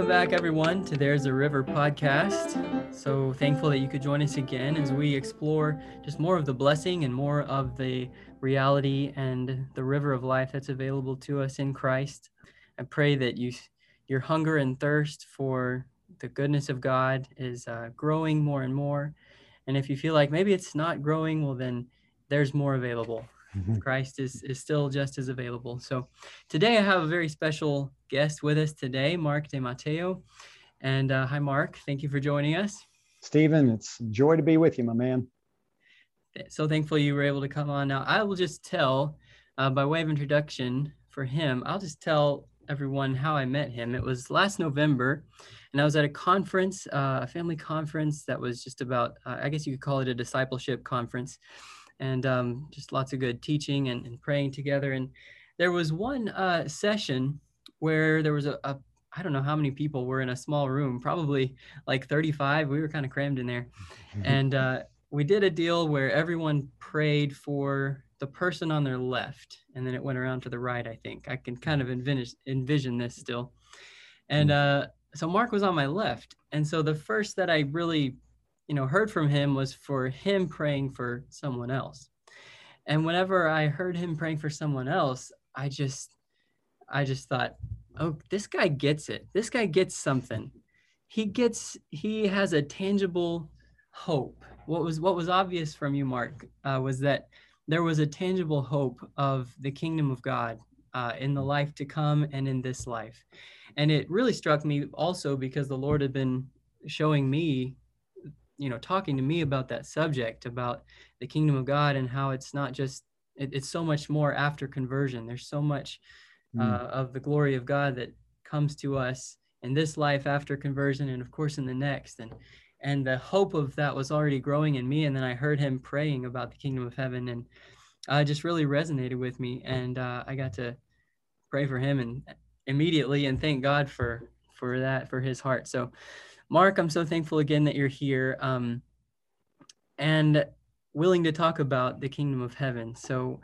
welcome back, everyone, to There's a River podcast. So thankful that you could join us again as we explore just more of the blessing and more of the reality and the river of life that's available to us in Christ. I pray that you, your hunger and thirst for the goodness of God is uh, growing more and more. And if you feel like maybe it's not growing, well, then there's more available. Mm-hmm. Christ is, is still just as available. So today I have a very special guest with us today, Mark De Matteo. And uh, hi, Mark. Thank you for joining us. Stephen, it's joy to be with you, my man. So thankful you were able to come on. Now, I will just tell, uh, by way of introduction for him, I'll just tell everyone how I met him. It was last November, and I was at a conference, uh, a family conference that was just about, uh, I guess you could call it a discipleship conference and um, just lots of good teaching and, and, praying together. And there was one uh, session where there was a, a I don't know how many people were in a small room, probably like 35. We were kind of crammed in there. and uh, we did a deal where everyone prayed for the person on their left. And then it went around to the right, I think. I can kind of envision, envision this still. And uh, so Mark was on my left. And so the first that I really you know heard from him was for him praying for someone else. And whenever i heard him praying for someone else i just i just thought oh this guy gets it. This guy gets something. He gets he has a tangible hope. What was what was obvious from you mark uh, was that there was a tangible hope of the kingdom of god uh, in the life to come and in this life. And it really struck me also because the lord had been showing me you know talking to me about that subject about the kingdom of god and how it's not just it, it's so much more after conversion. There's so much mm. uh, of the glory of god that comes to us in this life after conversion and of course in the next. And and the hope of that was already growing in me and then i heard him praying about the kingdom of heaven and uh, just really resonated with me. And uh, i got to pray for him and immediately and thank god for for that for his heart. So Mark, I'm so thankful again that you're here um, and willing to talk about the kingdom of heaven. So,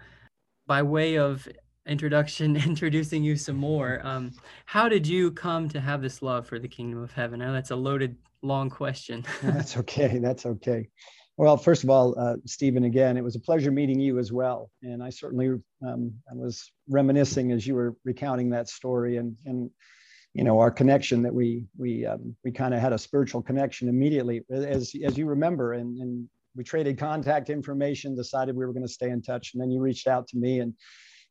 by way of introduction, introducing you some more, um, how did you come to have this love for the kingdom of heaven? I know that's a loaded, long question. that's okay. That's okay. Well, first of all, uh, Stephen, again, it was a pleasure meeting you as well. And I certainly um, I was reminiscing as you were recounting that story and, and you know our connection that we we um, we kind of had a spiritual connection immediately. As as you remember and and we traded contact information decided we were going to stay in touch and then you reached out to me and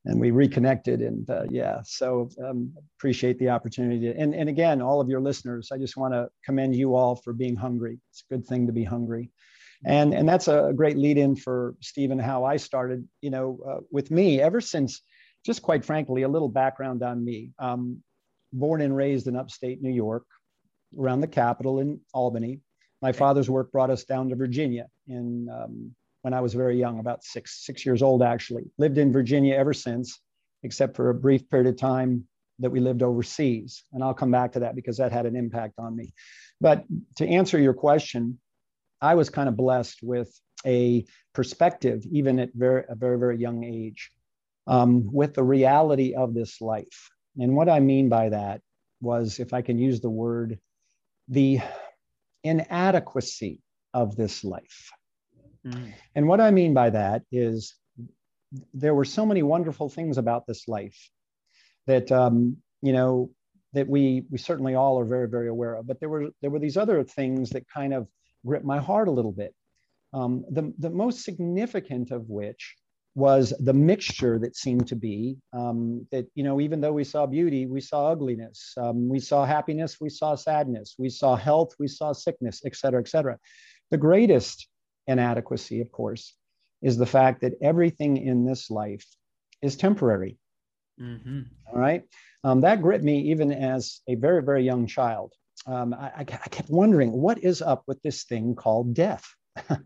and we reconnected and uh, yeah so um, appreciate the opportunity. To, and and again all of your listeners i just want to commend you all for being hungry. It's a good thing to be hungry. And and that's a great lead in for stephen how i started you know uh, with me ever since just quite frankly a little background on me. Um, born and raised in upstate New York, around the capital in Albany. My father's work brought us down to Virginia in, um, when I was very young, about six, six years old, actually. Lived in Virginia ever since, except for a brief period of time that we lived overseas. And I'll come back to that because that had an impact on me. But to answer your question, I was kind of blessed with a perspective, even at very, a very, very young age, um, with the reality of this life. And what I mean by that was, if I can use the word, the inadequacy of this life. Mm. And what I mean by that is there were so many wonderful things about this life that, um, you know, that we, we certainly all are very, very aware of. But there were, there were these other things that kind of gripped my heart a little bit. Um, the, the most significant of which was the mixture that seemed to be um, that you know even though we saw beauty we saw ugliness. Um, we saw happiness we saw sadness. We saw health we saw sickness et cetera et cetera. The greatest inadequacy of course is the fact that everything in this life is temporary. Mm-hmm. all right? Um, that gripped me even as a very very young child. Um, I, I kept wondering what is up with this thing called death?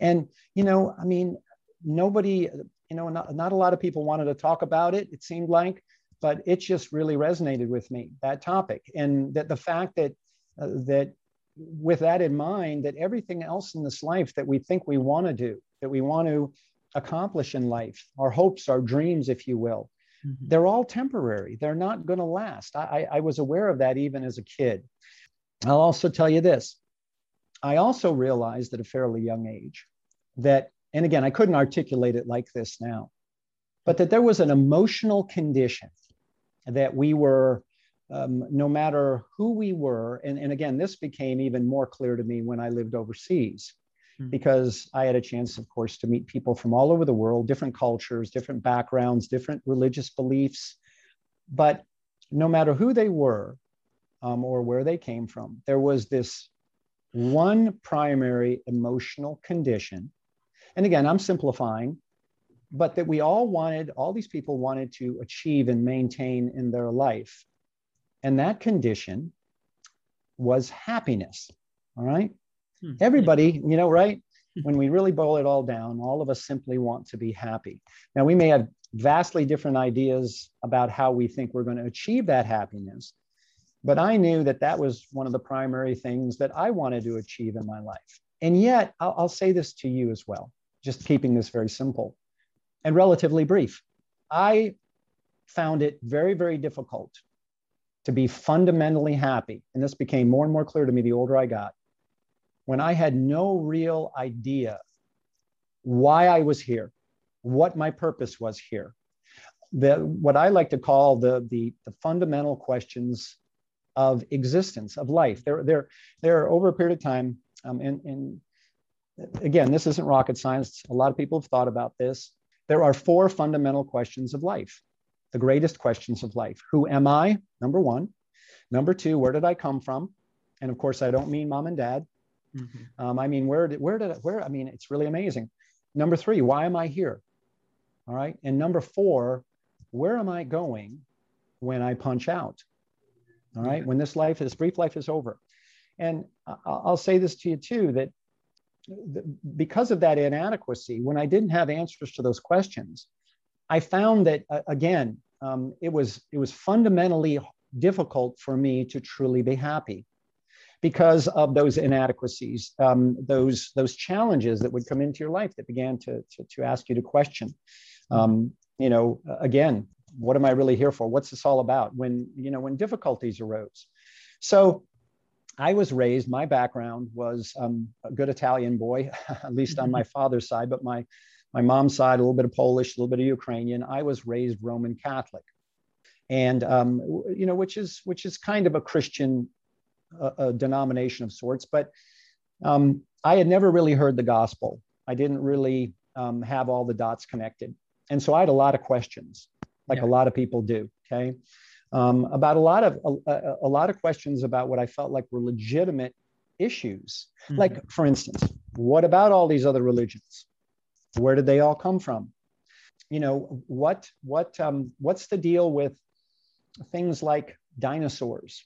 And you know i mean nobody, you know, not, not a lot of people wanted to talk about it, it seemed like, but it just really resonated with me, that topic. And that the fact that, uh, that with that in mind, that everything else in this life that we think we want to do, that we want to accomplish in life, our hopes, our dreams, if you will, Mm-hmm. They're all temporary. They're not going to last. I, I, I was aware of that even as a kid. I'll also tell you this. I also realized at a fairly young age that, and again, I couldn't articulate it like this now, but that there was an emotional condition that we were, um, no matter who we were, and, and again, this became even more clear to me when I lived overseas hmm. because I had a chance, of course, to meet people from all over the world, different cultures, different backgrounds, different religious beliefs. But no matter who they were um, or where they came from, there was this one primary emotional condition. And again, I'm simplifying, but that we all wanted, all these people wanted to achieve and maintain in their life. And that condition was happiness. All right. Hmm. Everybody, you know, right? when we really boil it all down, all of us simply want to be happy. Now, we may have vastly different ideas about how we think we're going to achieve that happiness, but I knew that that was one of the primary things that I wanted to achieve in my life. And yet, I'll, I'll say this to you as well, just keeping this very simple and relatively brief. I found it very, very difficult to be fundamentally happy. And this became more and more clear to me the older I got. When I had no real idea why I was here, what my purpose was here. The, what I like to call the, the, the fundamental questions of existence, of life. There, there, there over a period of time, um, and, and again, this isn't rocket science. A lot of people have thought about this. There are four fundamental questions of life, the greatest questions of life. Who am I? Number one. Number two, where did I come from? And of course, I don't mean mom and dad. Mm-hmm. Um, I mean, where did, where did, where, I mean, it's really amazing. Number three, why am I here? All right. And number four, where am I going when I punch out? All right. When this life, this brief life is over. And I'll say this to you too that because of that inadequacy, when I didn't have answers to those questions, I found that again, um, it was it was fundamentally difficult for me to truly be happy because of those inadequacies, um, those those challenges that would come into your life that began to to, to ask you to question. Um, you know, again, what am I really here for? What's this all about? When, you know, when difficulties arose. So I was raised, my background was um, a good Italian boy, at least on my father's side, but my, my mom's side, a little bit of Polish, a little bit of Ukrainian. I was raised Roman Catholic. And, um, you know, which is, which is kind of a Christian uh, denomination of sorts, but um, I had never really heard the gospel. I didn't really um, have all the dots connected. And so I had a lot of questions like yeah. a lot of people do. Okay. Um, about a lot of a, a, lot of questions about what I felt like were legitimate issues. Mm-hmm. Like, for instance, what about all these other religions? Where did they all come from? You know, what what um, what's the deal with things like dinosaurs?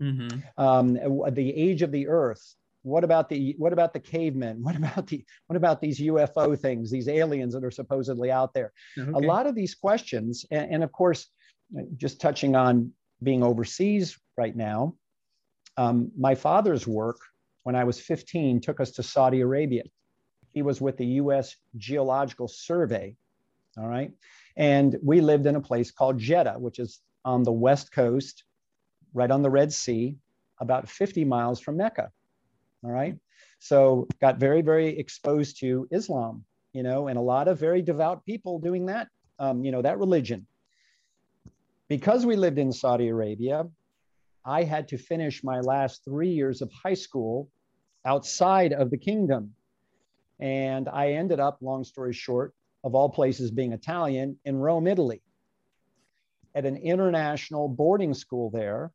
Mm-hmm. Um, the age of the Earth. What about the what about the cavemen? What about the what about these UFO things, these aliens that are supposedly out there? Okay. A lot of these questions, and, and, of course, just touching on being overseas right now, um, my father's work when I was 15 took us to Saudi Arabia. He was with the U.S. Geological Survey, all right, and we lived in a place called Jeddah, which is on the west coast, right on the Red Sea, about 50 miles from Mecca. All right. So got very, very exposed to Islam, you know, and a lot of very devout people doing that, um, you know, that religion. Because we lived in Saudi Arabia, I had to finish my last three years of high school outside of the kingdom. And I ended up, long story short, of all places being Italian, in Rome, Italy, at an international boarding school there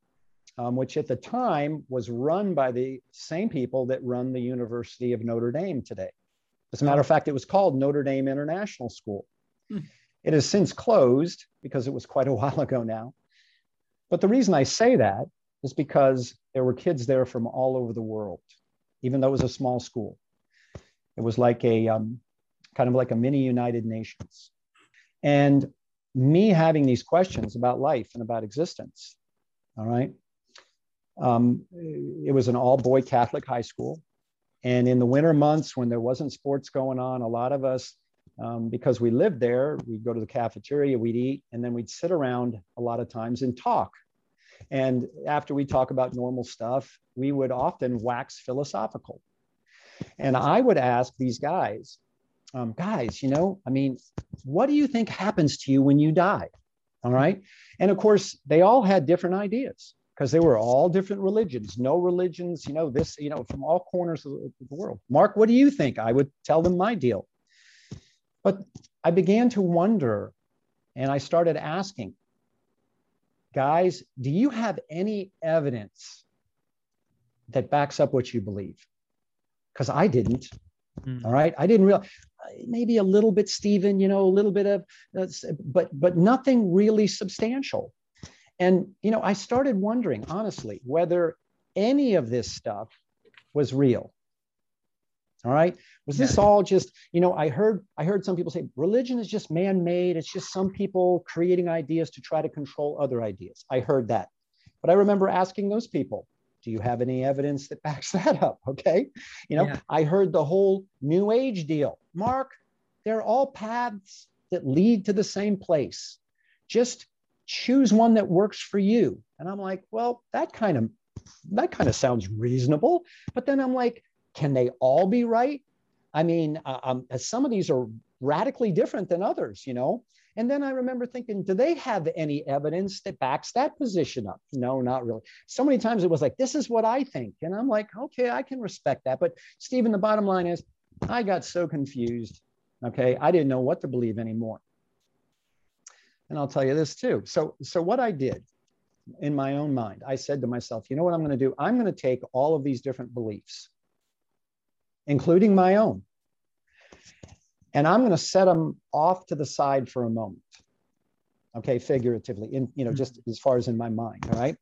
um, which at the time was run by the same people that run the University of Notre Dame today. As a matter of fact, it was called Notre Dame International School. Hmm. It has since closed because it was quite a while ago now. But the reason I say that is because there were kids there from all over the world, even though it was a small school. It was like a um, kind of like a mini United Nations. And me having these questions about life and about existence, all right, um, it was an all boy Catholic high school. And in the winter months when there wasn't sports going on, a lot of us um, because we lived there. We'd go to the cafeteria, we'd eat, and then we'd sit around a lot of times and talk. And after we talk about normal stuff, we would often wax philosophical. And I would ask these guys, um, guys, you know, I mean, what do you think happens to you when you die? All right. And of course, they all had different ideas because they were all different religions, no religions, you know, this, you know, from all corners of the world. Mark, what do you think? I would tell them my deal. But I began to wonder and I started asking, guys, do you have any evidence that backs up what you believe? Because I didn't. Mm. All right. I didn't realize maybe a little bit Stephen, you know, a little bit of, uh, but but nothing really substantial. And you know, I started wondering honestly whether any of this stuff was real. All right. Was this all just, you know, I heard I heard some people say religion is just man-made. It's just some people creating ideas to try to control other ideas. I heard that. But I remember asking those people, do you have any evidence that backs that up? Okay. You know, yeah. I heard the whole new age deal. Mark, they're all paths that lead to the same place. Just choose one that works for you. And I'm like, well, that kind of that kind of sounds reasonable. But then I'm like, can they all be right? I mean, uh, um, some of these are radically different than others, you know. And then I remember thinking, do they have any evidence that backs that position up? No, not really. So many times it was like, this is what I think. And I'm like, okay, I can respect that. But Stephen, the bottom line is, I got so confused. Okay. I didn't know what to believe anymore. And I'll tell you this too. So, so what I did in my own mind, I said to myself, you know what I'm going to do? I'm going to take all of these different beliefs, including my own, and I'm going to set them off to the side for a moment. Okay, figuratively, in you know, mm-hmm. just as far as in my mind. All right.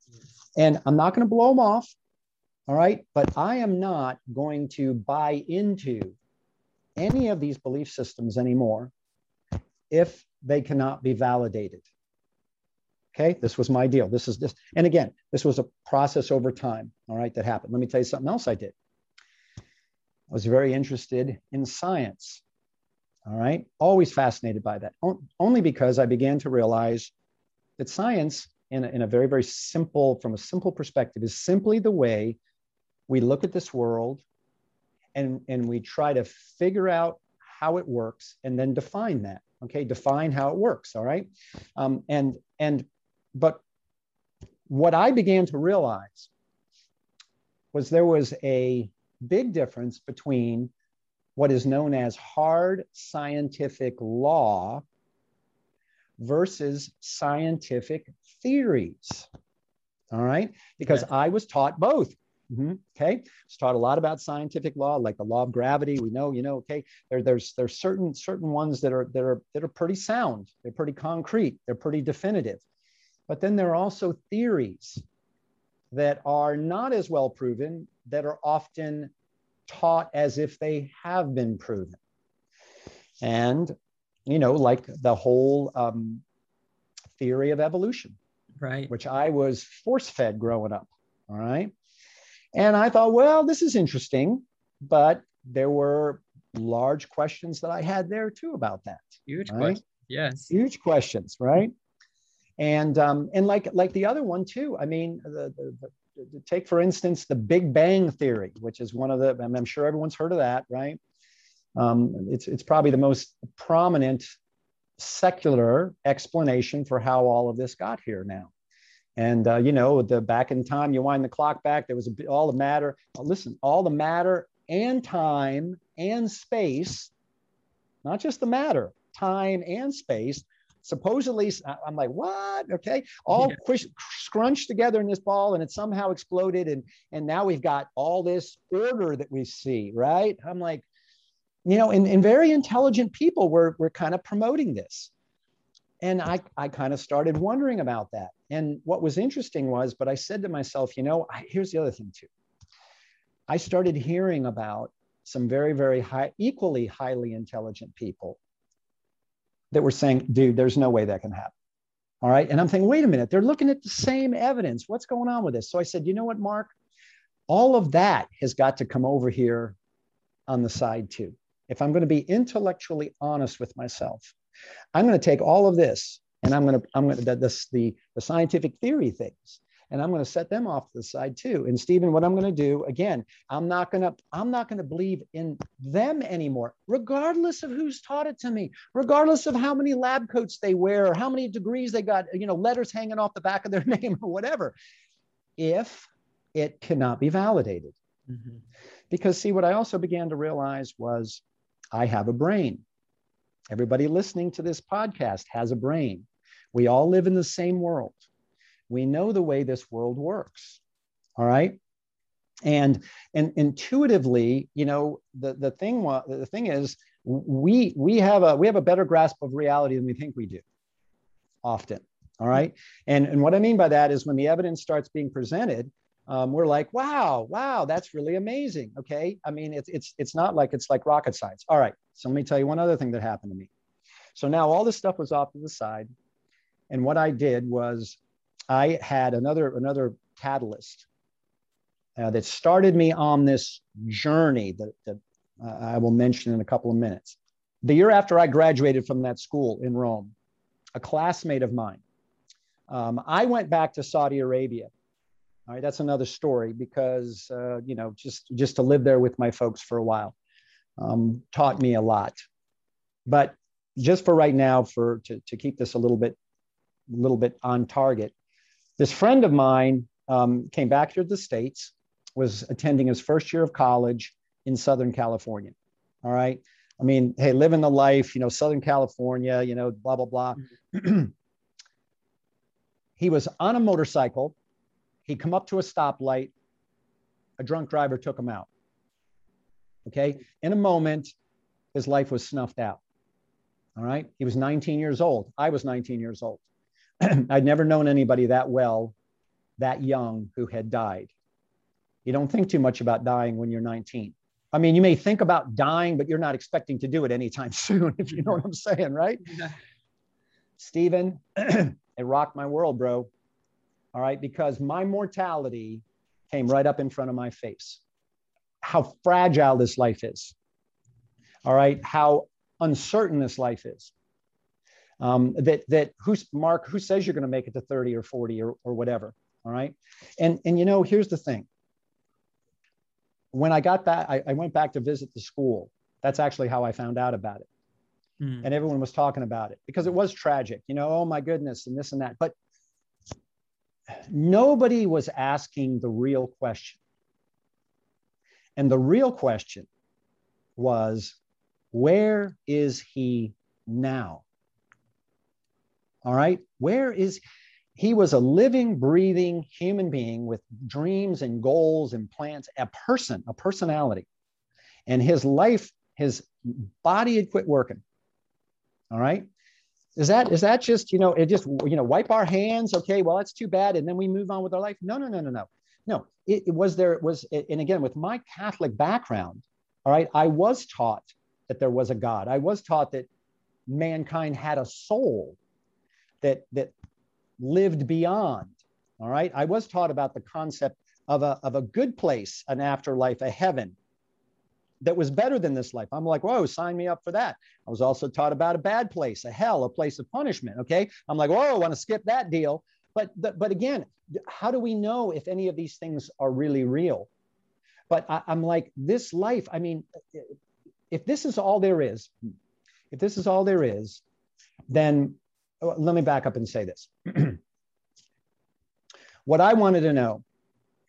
And I'm not going to blow them off. All right. But I am not going to buy into any of these belief systems anymore if they cannot be validated. Okay, this was my deal. This is this. And again, this was a process over time. All right, that happened. Let me tell you something else I did. Was very interested in science. All right, always fascinated by that. only because I began to realize that science, in a, in a very, very simple, from a simple perspective, is simply the way we look at this world and, and we try to figure out how it works and then define that okay define how it works all right um, and and but what i began to realize was there was a big difference between what is known as hard scientific law versus scientific theories all right because i was taught both Mm-hmm. Okay, it's taught a lot about scientific law, like the law of gravity. We know, you know, okay, there, there's there's certain certain ones that are that are that are pretty sound. They're pretty concrete. They're pretty definitive. But then there are also theories that are not as well proven that are often taught as if they have been proven. And you know, like the whole um, theory of evolution, right? Which I was force fed growing up. All right. And I thought, well, this is interesting, but there were large questions that I had there too about that. Huge right? questions. Yes. Huge questions, right? And um, and like like the other one too. I mean, the, the, the, take for instance the Big Bang theory, which is one of the. I'm sure everyone's heard of that, right? Um, it's it's probably the most prominent secular explanation for how all of this got here now. And uh, you know, the back in time, you wind the clock back. There was a, all the matter. listen, all the matter and time and space, not just the matter, time and space. Supposedly, I'm like, what? Okay, all yeah. scrunched together in this ball, and it somehow exploded, and and now we've got all this order that we see, right? I'm like, you know, and, and very intelligent people were were kind of promoting this, and I I kind of started wondering about that. And what was interesting was, but I said to myself, you know, I, here's the other thing too. I started hearing about some very, very high, equally highly intelligent people that were saying, dude, there's no way that can happen. All right. And I'm thinking, wait a minute, they're looking at the same evidence. What's going on with this? So I said, you know what, Mark? All of that has got to come over here on the side too. if I'm going to be intellectually honest with myself, I'm going to take all of this and I'm going to, I'm going to, this, the, the scientific theory things, and I'm going to set them off to the side too. And Stephen, what I'm going to do again, I'm not going to, I'm not going to believe in them anymore, regardless of who's taught it to me, regardless of how many lab coats they wear or how many degrees they got, you know, letters hanging off the back of their name or whatever. If it cannot be validated. Mm-hmm. Because see, what I also began to realize was I have a brain. Everybody listening to this podcast has a brain. We all live in the same world. We know the way this world works. All right. And and intuitively, you know, the, the thing the thing is we we have a we have a better grasp of reality than we think we do often. All right. And, and what I mean by that is when the evidence starts being presented, um, we're like, wow, wow, that's really amazing. Okay. I mean, it's, it's, it's not like it's like rocket science. All right. So let me tell you one other thing that happened to me. So now all this stuff was off to the side. And what I did was I had another, another catalyst uh, that started me on this journey that, that uh, I will mention in a couple of minutes. The year after I graduated from that school in Rome, a classmate of mine, um, I went back to Saudi Arabia all right, that's another story because uh, you know just just to live there with my folks for a while um, taught me a lot. But just for right now, for to, to keep this a little bit a little bit on target, this friend of mine um, came back to the states, was attending his first year of college in Southern California. All right. I mean, hey, living the life, you know, Southern California, you know, blah, blah, blah. Mm-hmm. he was on a motorcycle He'd come up to a stoplight. A drunk driver took him out. Okay. In a moment, his life was snuffed out. All right. He was 19 years old. I was 19 years old. I'd never known anybody that well, that young, who had died. You don't think too much about dying when you're 19. I mean, you may think about dying, but you're not expecting to do it anytime soon, if you know what I'm saying, right? Yeah. Stephen, it rocked my world, bro all right, because my mortality came right up in front of my face. How fragile this life is, all right, how uncertain this life is. Um, that that who's Mark, who says you're going to make it to 30 or 40 or, or whatever, all right? And and you know, here's the thing. When I got back, I, I went back to visit the school. That's actually how I found out about it. Mm. And everyone was talking about it because it was tragic, you know, oh my goodness, and this and that. But nobody was asking the real question. And the real question was, where is he now? All right, where is he was a living, breathing human being with dreams and goals and plans, a person, a personality. And his life, his body had quit working. All right? Is that is that just you know it just you know wipe our hands okay well that's too bad and then we move on with our life? No no no no no. No it, it was there it was and again with my catholic background all right i was taught that there was a god. I was taught that mankind had a soul that that lived beyond all right i was taught about the concept of a, of a good place an afterlife a heaven that was better than this life. I'm like, whoa, sign me up for that. I was also taught about a bad place, a hell, a place of punishment. Okay. I'm like, whoa, I want to skip that deal. But, but, but again, how do we know if any of these things are really real? But I, I'm like, this life, I mean, if this is all there is, if this is all there is, then let me back up and say this. what I wanted to know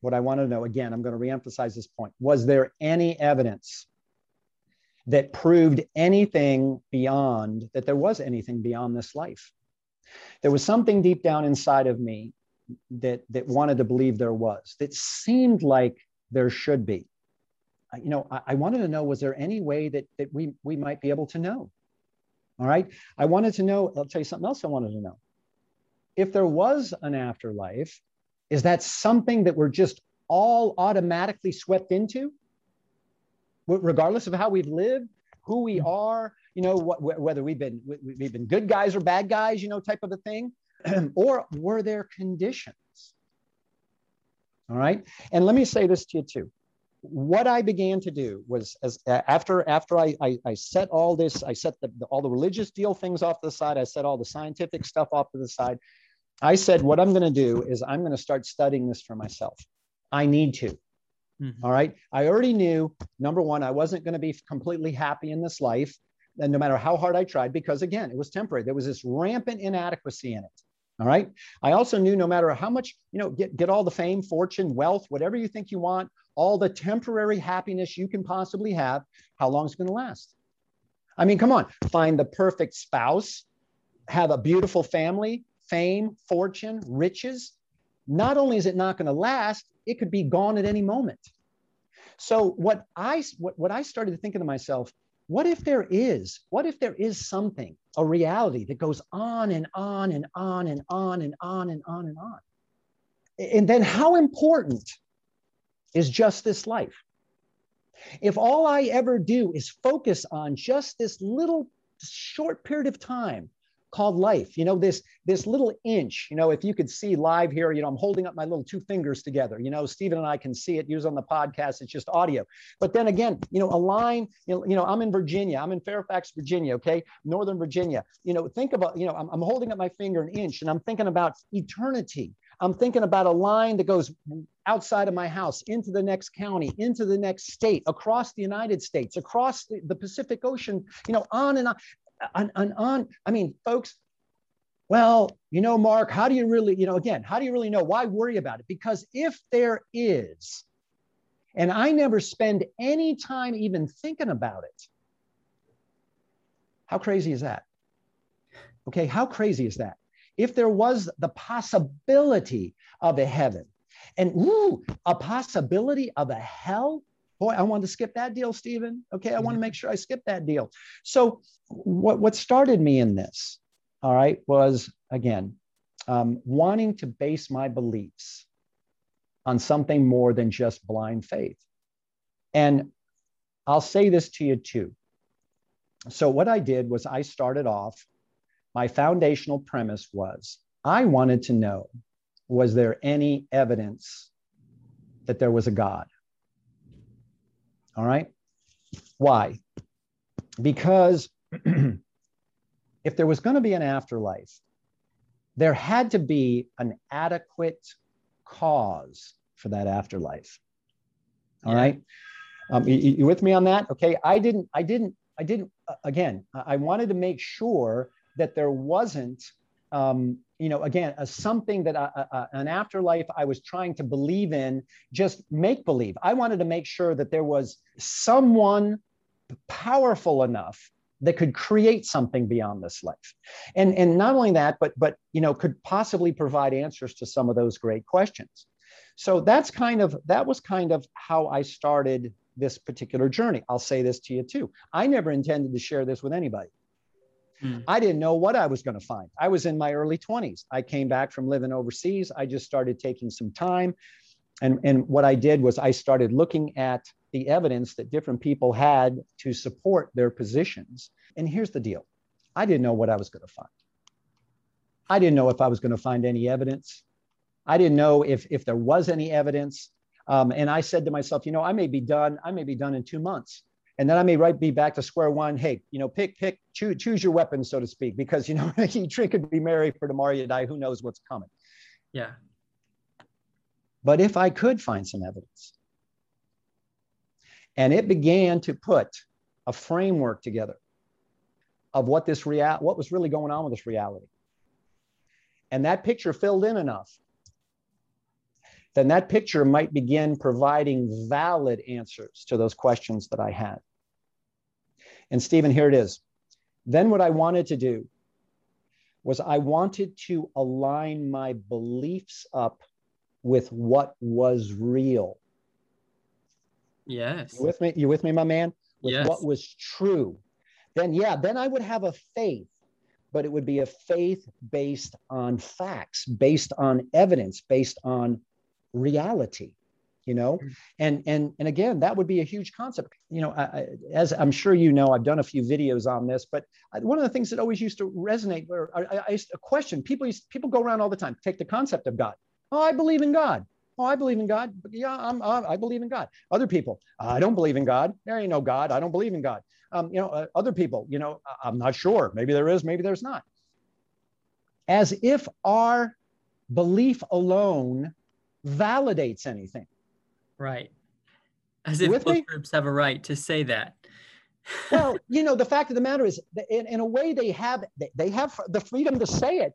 what I want to know again, I'm going to reemphasize this point. Was there any evidence that proved anything beyond, that there was anything beyond this life? There was something deep down inside of me that, that wanted to believe there was, that seemed like there should be. You know, I, I wanted to know was there any way that, that we, we might be able to know? All right. I wanted to know, I'll tell you something else I wanted to know. If there was an afterlife, is that something that we're just all automatically swept into? Regardless of how we've lived, who we hmm. are, you know, what, whether we've been we've been good guys or bad guys, you know, type of a thing, or were there conditions? All right, and let me say this to you too. What I began to do was as after after I, I, I set all this, I set the, the, all the religious deal things off to the side. I set all the scientific stuff off to the side. I said, what I'm going to do is I'm going to start studying this for myself. I need to. Mm-hmm. All right. I already knew number one, I wasn't going to be completely happy in this life, and no matter how hard I tried, because again, it was temporary. There was this rampant inadequacy in it. All right. I also knew no matter how much, you know, get, get all the fame, fortune, wealth, whatever you think you want, all the temporary happiness you can possibly have, how long is it going to last? I mean, come on, find the perfect spouse, have a beautiful family, fame, fortune, riches. Not only is it not going to last, it could be gone at any moment. So what I what, what I started to thinking to myself, what if there is, what if there is something, a reality that goes on and on and on and on and on and on and on? And then how important is just this life? If all I ever do is focus on just this little short period of time called life. You know, this this little inch, you know, if you could see live here, you know, I'm holding up my little two fingers together. You know, Stephen and I can see it use on the podcast. It's just audio. But then again, you know, a line, you know, you know, I'm in Virginia. I'm in Fairfax, Virginia, okay? Northern Virginia. You know, think about, you know, I'm, I'm holding up my finger an inch and I'm thinking about eternity. I'm thinking about a line that goes outside of my house into the next county, into the next state, across the United States, across the, the Pacific Ocean, you know, on and on on, on, on. I mean, folks, well, you know, Mark, how do you really, you know, again, how do you really know? Why worry about it? Because if there is, and I never spend any time even thinking about it, how crazy is that? Okay, how crazy is that? If there was the possibility of a heaven and ooh, a possibility of a hell, boy, I want to skip that deal, Stephen. Okay, I want to make sure I skip that deal. So, what, what started me in this, all right, was again, um, wanting to base my beliefs on something more than just blind faith. And I'll say this to you too. So, what I did was I started off, my foundational premise was I wanted to know was there any evidence that there was a God? All right. Why? Because if there was going to be an afterlife, there had to be an adequate cause for that afterlife. All yeah. right. Um, you, you, with me on that? Okay. I didn't, I didn't, I didn't, uh, again, I wanted to make sure that there wasn't um, you know, again, a, something that I, a, an afterlife I was trying to believe in, just make believe. I wanted to make sure that there was someone powerful enough that could create something beyond this life, and and not only that, but but you know, could possibly provide answers to some of those great questions. So that's kind of that was kind of how I started this particular journey. I'll say this to you too. I never intended to share this with anybody. Mm. I didn't know what I was going to find. I was in my early 20s. I came back from living overseas. I just started taking some time. And, and what I did was I started looking at the evidence that different people had to support their positions. And here's the deal I didn't know what I was going to find. I didn't know if I was going to find any evidence. I didn't know if, if there was any evidence. Um, and I said to myself, you know, I may be done. I may be done in two months and then I may right be back to square one. Hey, you know, pick, pick, choose, choose your weapon, so to speak, because you know you drink and be merry for tomorrow you die. Who knows what's coming? Yeah. But if I could find some evidence, and it began to put a framework together of what this real what was really going on with this reality, and that picture filled in enough then that picture might begin providing valid answers to those questions that I had. And Stephen, here it is. Then what I wanted to do was I wanted to align my beliefs up with what was real. Yes. You with me? You with me, my man? With yes. what was true. Then yeah, then I would have a faith, but it would be a faith based on facts, based on evidence, based on reality you know mm. and and and again that would be a huge concept you know I, as i'm sure you know i've done a few videos on this but one of the things that always used to resonate I, I used a question people used, people go around all the time take the concept of god oh i believe in god Oh, I believe in God. Yeah, I'm, uh, I believe in God. Other people, I don't believe in God. There ain't no God. I don't believe in God. Um, you know, uh, other people, you know, I'm not sure. Maybe there is, maybe there's not. As if our belief alone validates anything. Right. As if With both me? groups have a right to say that. well, you know, the fact of the matter is, in, in a way, they have they- they have the freedom to say it,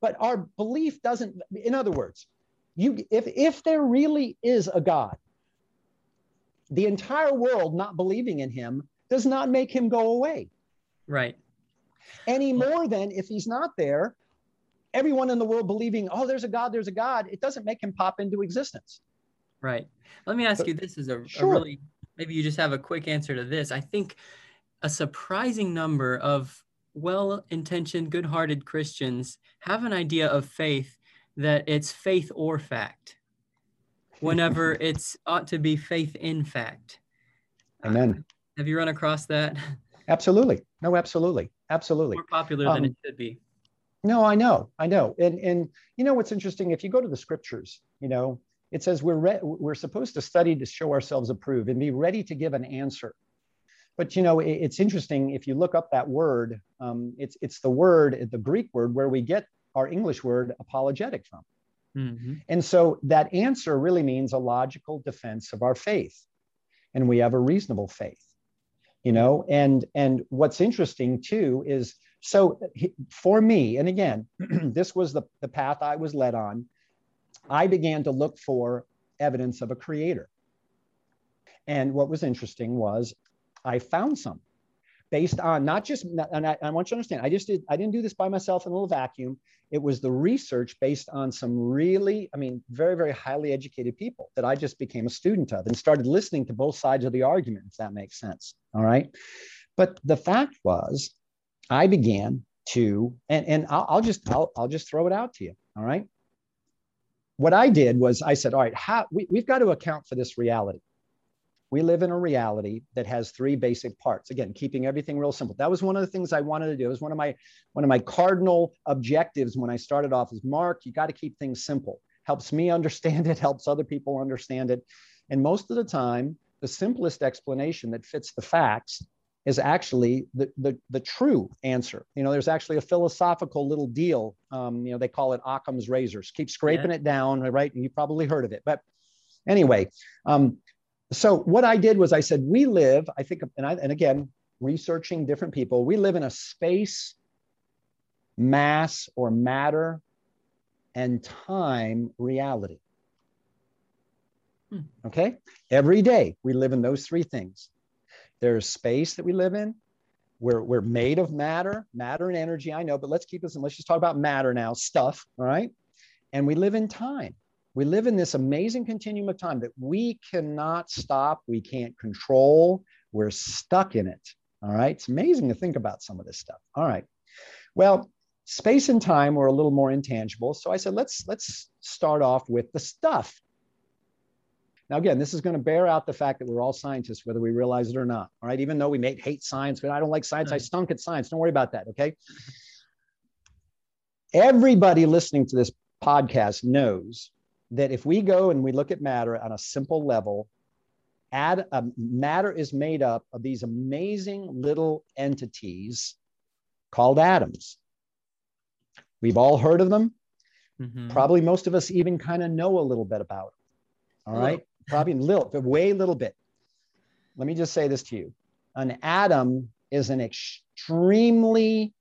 but our belief doesn't. In other words, you if if there really is a God, the entire world not believing in Him does not make Him go away Right. any more than if He's not there. Everyone in the world believing, oh, there's a God, there's a God, it doesn't make Him pop into existence. Right. Let me ask But- you this is a, a really maybe you just have a quick answer to this. I think a surprising number of well-intentioned, good-hearted Christians have an idea of faith that it's faith or fact. Whenever it's ought to be faith in fact. Uh, Amen. have you run across that? Absolutely. No, absolutely. Absolutely. More popular than Um, it should be. No, I know, I know, and and you know what's interesting? If you go to the scriptures, you know, it says we're re- we're supposed to study to show ourselves approved and be ready to give an answer. But you know, it- it's interesting if you look up that word. Um, it's it's the word, the Greek word, where we get our English word apologetic from. Mhm. And so that answer really means a logical defense of our faith. And we have a reasonable faith. You know, and and what's interesting too is so for me, and again, this was the, the path I was led on. I began to look for evidence of a creator. And what was interesting was I found some based on not just, and I, I want you to understand, I just did, I didn't do this by myself in a little vacuum. It was the research based on some really, I mean, very, very highly educated people that I just became a student of and started listening to both sides of the argument, if that makes sense. All right. But the fact was, I began to, and, and I'll, I'll just, I'll, I'll just throw it out to you. All right. What I did was I said, all right, how, we, we've got to account for this reality. We live in a reality that has three basic parts. Again, keeping everything real simple. That was one of the things I wanted to do. It was one of my one of my cardinal objectives when I started off. Is Mark, you got to keep things simple. Helps me understand it. Helps other people understand it. And most of the time, the simplest explanation that fits the facts is actually the, the, the true answer. You know, there's actually a philosophical little deal. Um, you know, they call it Occam's razors. Keep scraping it down, right? And you probably heard of it. But anyway, um, so what I did was I said, we live, I think, and, I, and again, researching different people, we live in a space, mass, or matter and time reality. Hmm. Okay. Every day we live in those three things. There's space that we live in. We're, we're made of matter, matter and energy, I know, but let's keep this and let's just talk about matter now, stuff. All right. And we live in time. We live in this amazing continuum of time that we cannot stop, we can't control, we're stuck in it. All right. It's amazing to think about some of this stuff. All right. Well, space and time were a little more intangible. So I said, let's let's start off with the stuff. Now, again, this is going to bear out the fact that we're all scientists, whether we realize it or not. All right. Even though we may hate science, but I don't like science, I stunk at science. Don't worry about that. Okay. Everybody listening to this podcast knows that if we go and we look at matter on a simple level, add, uh, matter is made up of these amazing little entities called atoms. We've all heard of them. Mhm. Probably most of us even kind of know a little bit about them. All A right. Probably a little, but way a little bit. Let me just say this to you an atom is an extremely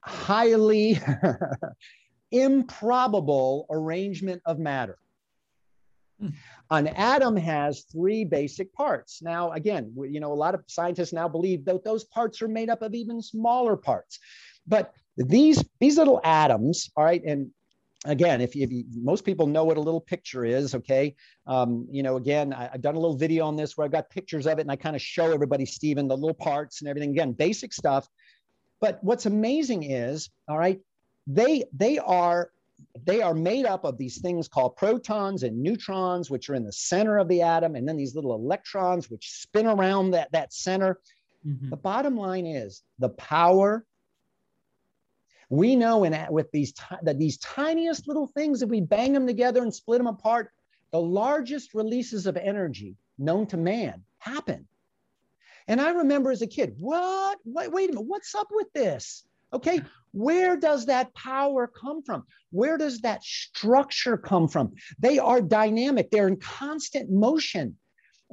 highly improbable arrangement of matter. Hmm. An atom has three basic parts. Now, again, you know, a lot of scientists now believe that those parts are made up of even smaller parts. But these these little atoms, all right, and again, if you, if you most people know what a little picture is, okay. Um, you know, again, I, I've done a little video on this where I've got pictures of it and I kind of show everybody, Stephen, the little parts and everything. Again, basic stuff. But what's amazing is, all right, they they are they are made up of these things called protons and neutrons, which are in the center of the atom, and then these little electrons which spin around that, that center. Mhm. The bottom line is the power We know in, with these that these tiniest little things, if we bang them together and split them apart, the largest releases of energy known to man happen. And I remember as a kid, what? Wait, wait a minute, what's up with this? Okay, where does that power come from? Where does that structure come from? They are dynamic, they're in constant motion.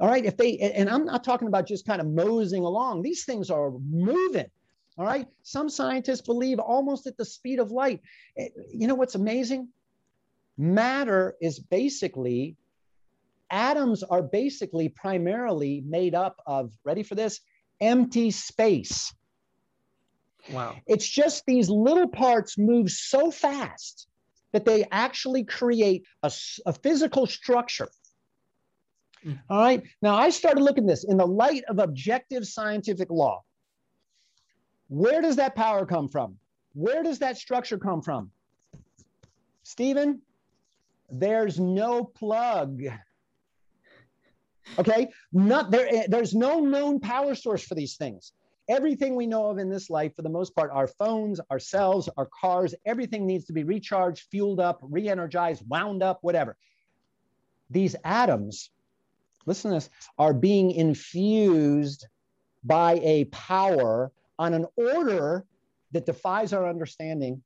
All right, if they, and I'm not talking about just kind of moseying along, these things are moving. All right, some scientists believe almost at the speed of light. Eh, you know what's amazing? Matter is basically, atoms are basically primarily made up of, ready for this, empty space. Wow. It's just these little parts move so fast that they actually create a, a physical structure. Mm. All right. Now, I started looking at this in the light of objective scientific law. Where does that power come from? Where does that structure come from? Stephen, there's no plug. Okay, not there. Eh, there's no known power source for these things. Everything we know of in this life, for the most part, our phones, ourselves, our cars, everything needs to be recharged, fueled up, re energized, wound up, whatever. These atoms, listen to this, are being infused by a power on an order that defies our understanding.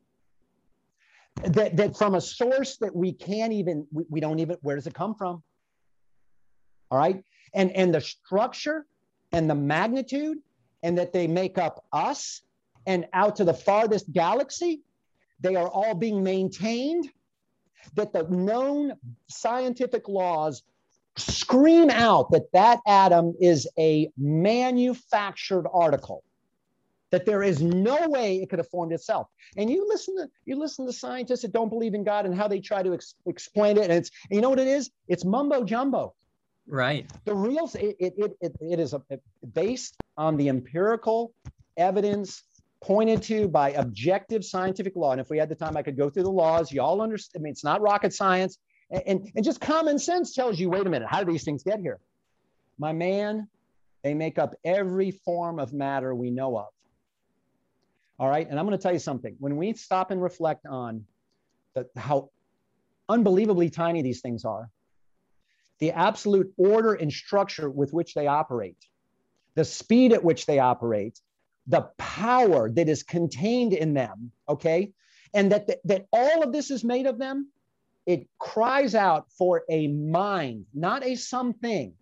That, that from a source that we can't even, we, we don't even, where does it come from? All right. And, and the structure and the magnitude and that they make up us and out to the farthest galaxy. They are all being maintained, that the known scientific laws scream out that that atom is a manufactured article that there is no way it could have formed itself and you listen to you listen to scientists that don't believe in god and how they try to ex- explain it and it's and you know what it is it's mumbo jumbo Right. The real it it it, it is a, based on the empirical evidence pointed to by objective scientific law. And if we had the time, I could go through the laws. Y'all understand. I mean, it's not rocket science, and, and, and just common sense tells you. Wait a minute, how do these things get here? My man, they make up every form of matter we know of. All right, and I'm going to tell you something. When we stop and reflect on the, how unbelievably tiny these things are, the absolute order and structure with which they operate, the speed at which they operate, the power that is contained in them, okay? And that, that, that all of this is made of them, it cries out for a mind, not a something,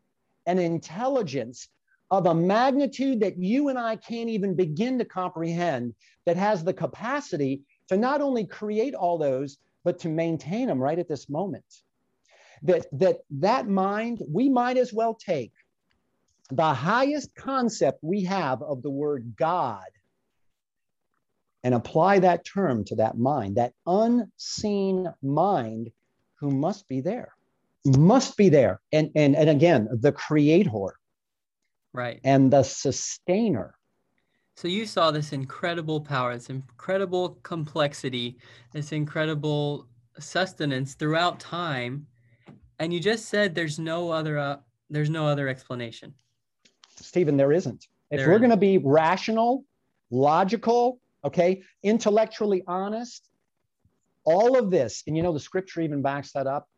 an intelligence of a magnitude that you and I can't even begin to comprehend that has the capacity to not only create all those, but to maintain them right at this moment. That that that mind we might as well take the highest concept we have of the word god and apply that term to that mind that unseen mind who must be there must be there. And and, and again the creator right and the sustainer so you saw this incredible power this incredible complexity this incredible sustenance throughout time and you just said there's no other uh, there's no other explanation. Stephen, there isn't. If there we're going to be rational, logical, okay, intellectually honest, all of this, and you know the scripture even backs that up.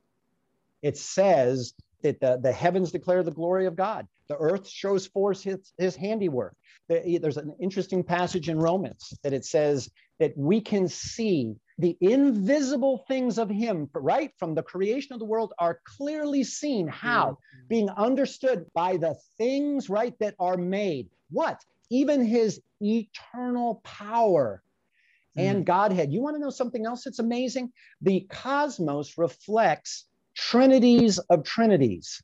It says that the, the heavens declare the glory of God. The earth shows forth his, his handiwork. There's an interesting passage in Romans that it says that we can see the invisible things of him, right? From the creation of the world are clearly seen. How? Mm-hmm. Being understood by the things, right, that are made. What? Even his eternal power and mm. Godhead. You want to know something else that's amazing? The cosmos reflects trinities of trinities.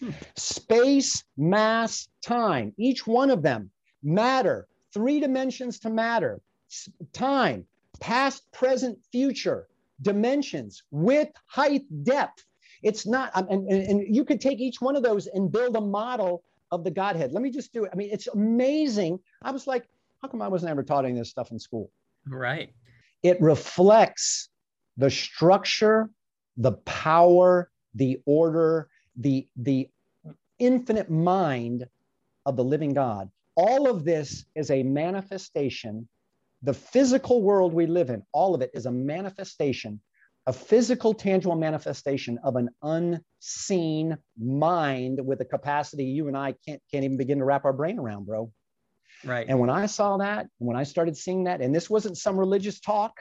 Hmm. Space, mass, time, each one of them, matter, three dimensions to matter, time, past, present, future, dimensions, width, height, depth. It's not, and, and, and you could take each one of those and build a model of the Godhead. Let me just do it. I mean, it's amazing. I was like, how come I wasn't ever taught any of this stuff in school? Right. It reflects the structure, the power, the order, the, the infinite mind of the living God. All of this is a manifestation the physical world we live in, all of it is a manifestation, a physical, tangible manifestation of an unseen mind with a capacity you and I can't, can't even begin to wrap our brain around, bro. Right. And when I saw that, when I started seeing that, and this wasn't some religious talk,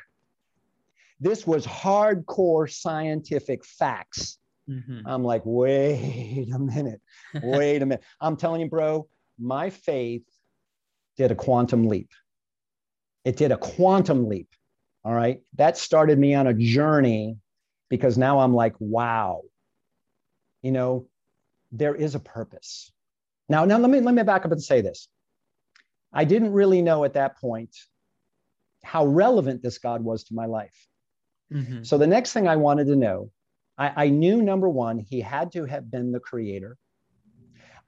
this was hardcore scientific facts. Mm-hmm. I'm like, wait a minute, wait a minute. I'm telling you, bro, my faith did a quantum leap. It did a quantum leap. All right. That started me on a journey because now I'm like, wow, you know, there is a purpose. Now, now let me let me back up and say this. I didn't really know at that point how relevant this God was to my life. Mm-hmm. So the next thing I wanted to know, I, I knew number one, he had to have been the creator.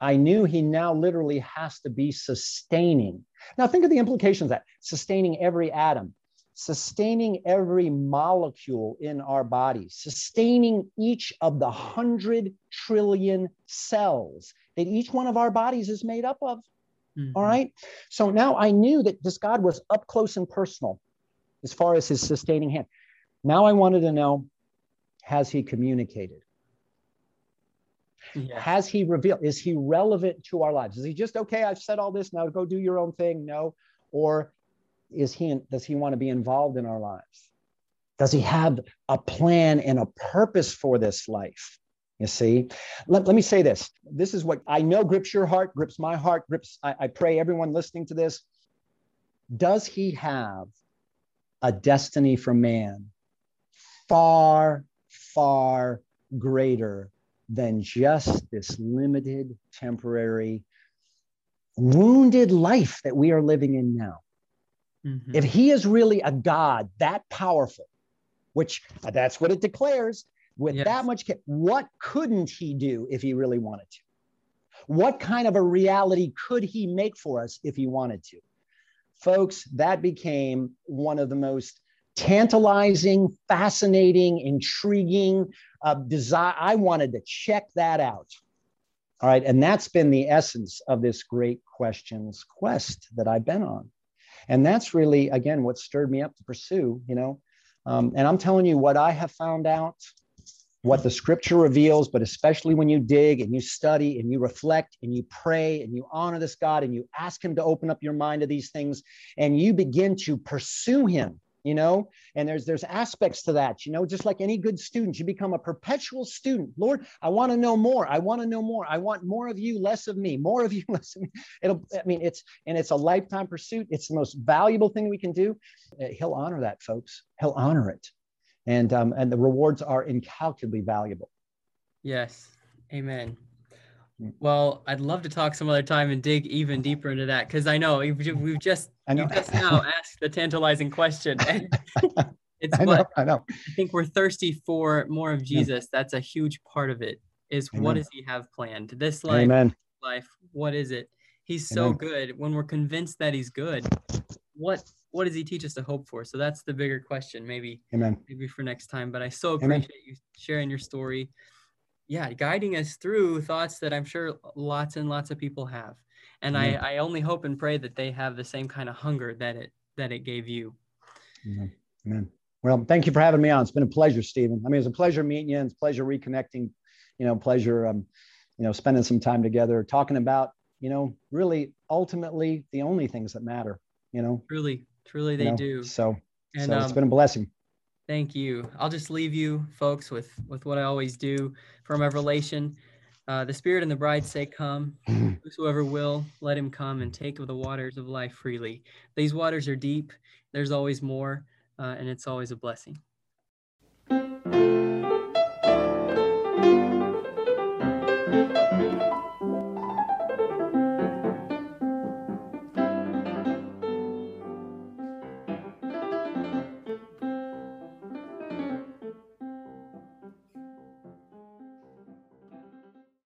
I knew he now literally has to be sustaining. Now, think of the implications of that sustaining every atom, sustaining every molecule in our bodies, sustaining each of the hundred trillion cells that each one of our bodies is made up of. Mm-hmm. All right. So now I knew that this God was up close and personal as far as his sustaining hand. Now I wanted to know has he communicated? Has he revealed? Is he relevant to our lives? Is he just okay? I've said all this now. Go do your own thing. No, or is he? Does he want to be involved in our lives? Does he have a plan and a purpose for this life? You see, let, let me say this. This is what I know grips your heart, grips my heart, grips. I, I pray everyone listening to this. Does he have a destiny for man far, far greater than just this limited, temporary, wounded life that we are living in now. Mm-hmm. If he is really a God that powerful, which that's what it declares, with yes. that much, what couldn't he do if he really wanted to? What kind of a reality could he make for us if he wanted to? Folks, that became one of the most tantalizing, fascinating, intriguing uh, desire. I wanted to check that out. All right. And that's been the essence of this great questions quest that I've been on. And that's really, again, what stirred me up to pursue, you know. Um, and I'm telling you what I have found out, what the scripture reveals, but especially when you dig and you study and you reflect and you pray and you honor this God and you ask Him to open up your mind to these things and you begin to pursue Him you know? And there's there's aspects to that you know just like any good student you become a perpetual student. Lord i want to know more. I want to know more. I want more of you less of me more of you less of me. It'll i mean it's and it's a lifetime pursuit. It's the most valuable thing we can do. Uh, he'll honor that folks. He'll honor it. And um and the rewards are incalculably valuable. Yes. Amen well, I'd love to talk some other time and dig even deeper into that because I know we've, just I know. you just now asked the tantalizing question. it's I know, what I know. I think we're thirsty for more of Jesus. Yeah. That's a huge part of it. Is Amen. what does He have planned? This life, Amen. life. What is it? He's so Amen. good. When we're convinced that He's good, what what does He teach us to hope for? So that's the bigger question. Maybe Amen. Maybe for next time. But I so appreciate you sharing your story yeah, guiding us through thoughts that I'm sure lots and lots of people have. And I, I only hope and pray that they have the same kind of hunger that it that it gave you. Amen. Amen. Well, thank you for having me on. It's been a pleasure, Stephen. I mean, it's a pleasure meeting you. And It's a pleasure reconnecting. You know, pleasure, um, you know, spending some time together, talking about, you know, really ultimately the only things that matter. You know, truly, truly they you know? do. So, and, so um, it's been a blessing. Thank you. I'll just leave you folks with with what I always do from Revelation. Uh, the Spirit and the bride say, Come. Whosoever will, let him come and take of the waters of life freely. These waters are deep. There's always more, uh, and it's always a blessing.